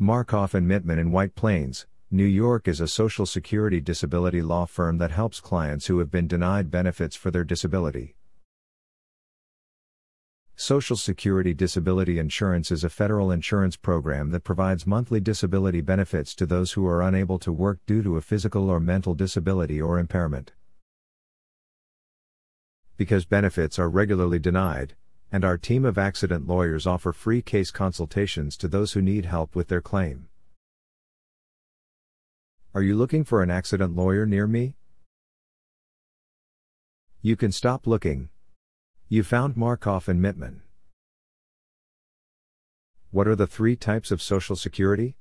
Markhoff and Mittman in White Plains, New York is a Social Security disability law firm that helps clients who have been denied benefits for their disability. Social Security Disability Insurance is a federal insurance program that provides monthly disability benefits to those who are unable to work due to a physical or mental disability or impairment. Because benefits are regularly denied, and our team of accident lawyers offer free case consultations to those who need help with their claim. Are you looking for an accident lawyer near me? You can stop looking. You found Markhoff and Mittman. What are the three types of Social Security?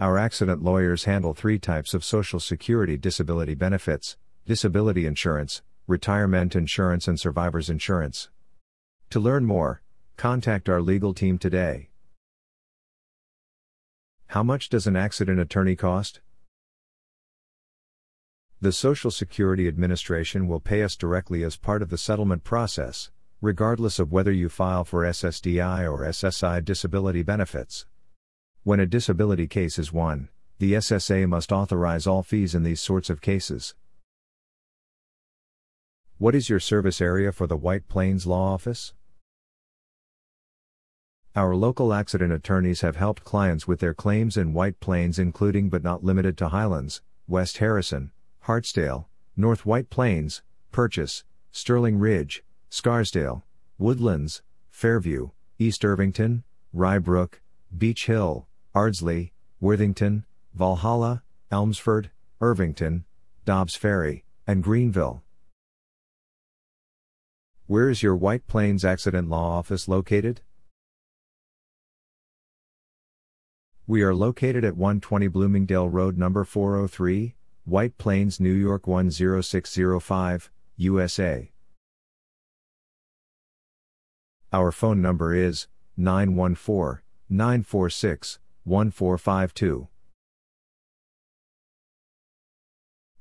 Our accident lawyers handle three types of Social Security disability benefits disability insurance, retirement insurance and survivor's insurance. To learn more, contact our legal team today. How much does an accident attorney cost? The Social Security Administration will pay us directly as part of the settlement process, regardless of whether you file for SSDI or SSI disability benefits. When a disability case is won, the SSA must authorize all fees in these sorts of cases. What is your service area for the White Plains Law Office? Our local accident attorneys have helped clients with their claims in White Plains, including but not limited to Highlands, West Harrison, Hartsdale, North White Plains, Purchase, Sterling Ridge, Scarsdale, Woodlands, Fairview, East Irvington, Rye Brook, Beech Hill, Ardsley, Worthington, Valhalla, Elmsford, Irvington, Dobbs Ferry, and Greenville. Where is your White Plains Accident Law Office located? We are located at 120 Bloomingdale Road number 403, White Plains, New York 10605, USA. Our phone number is 914 946 1452.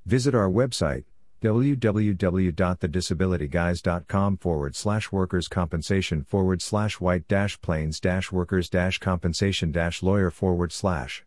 Visit our website www.thedisabilityguys.com forward slash workers compensation forward slash white dash plains dash workers dash compensation dash lawyer forward slash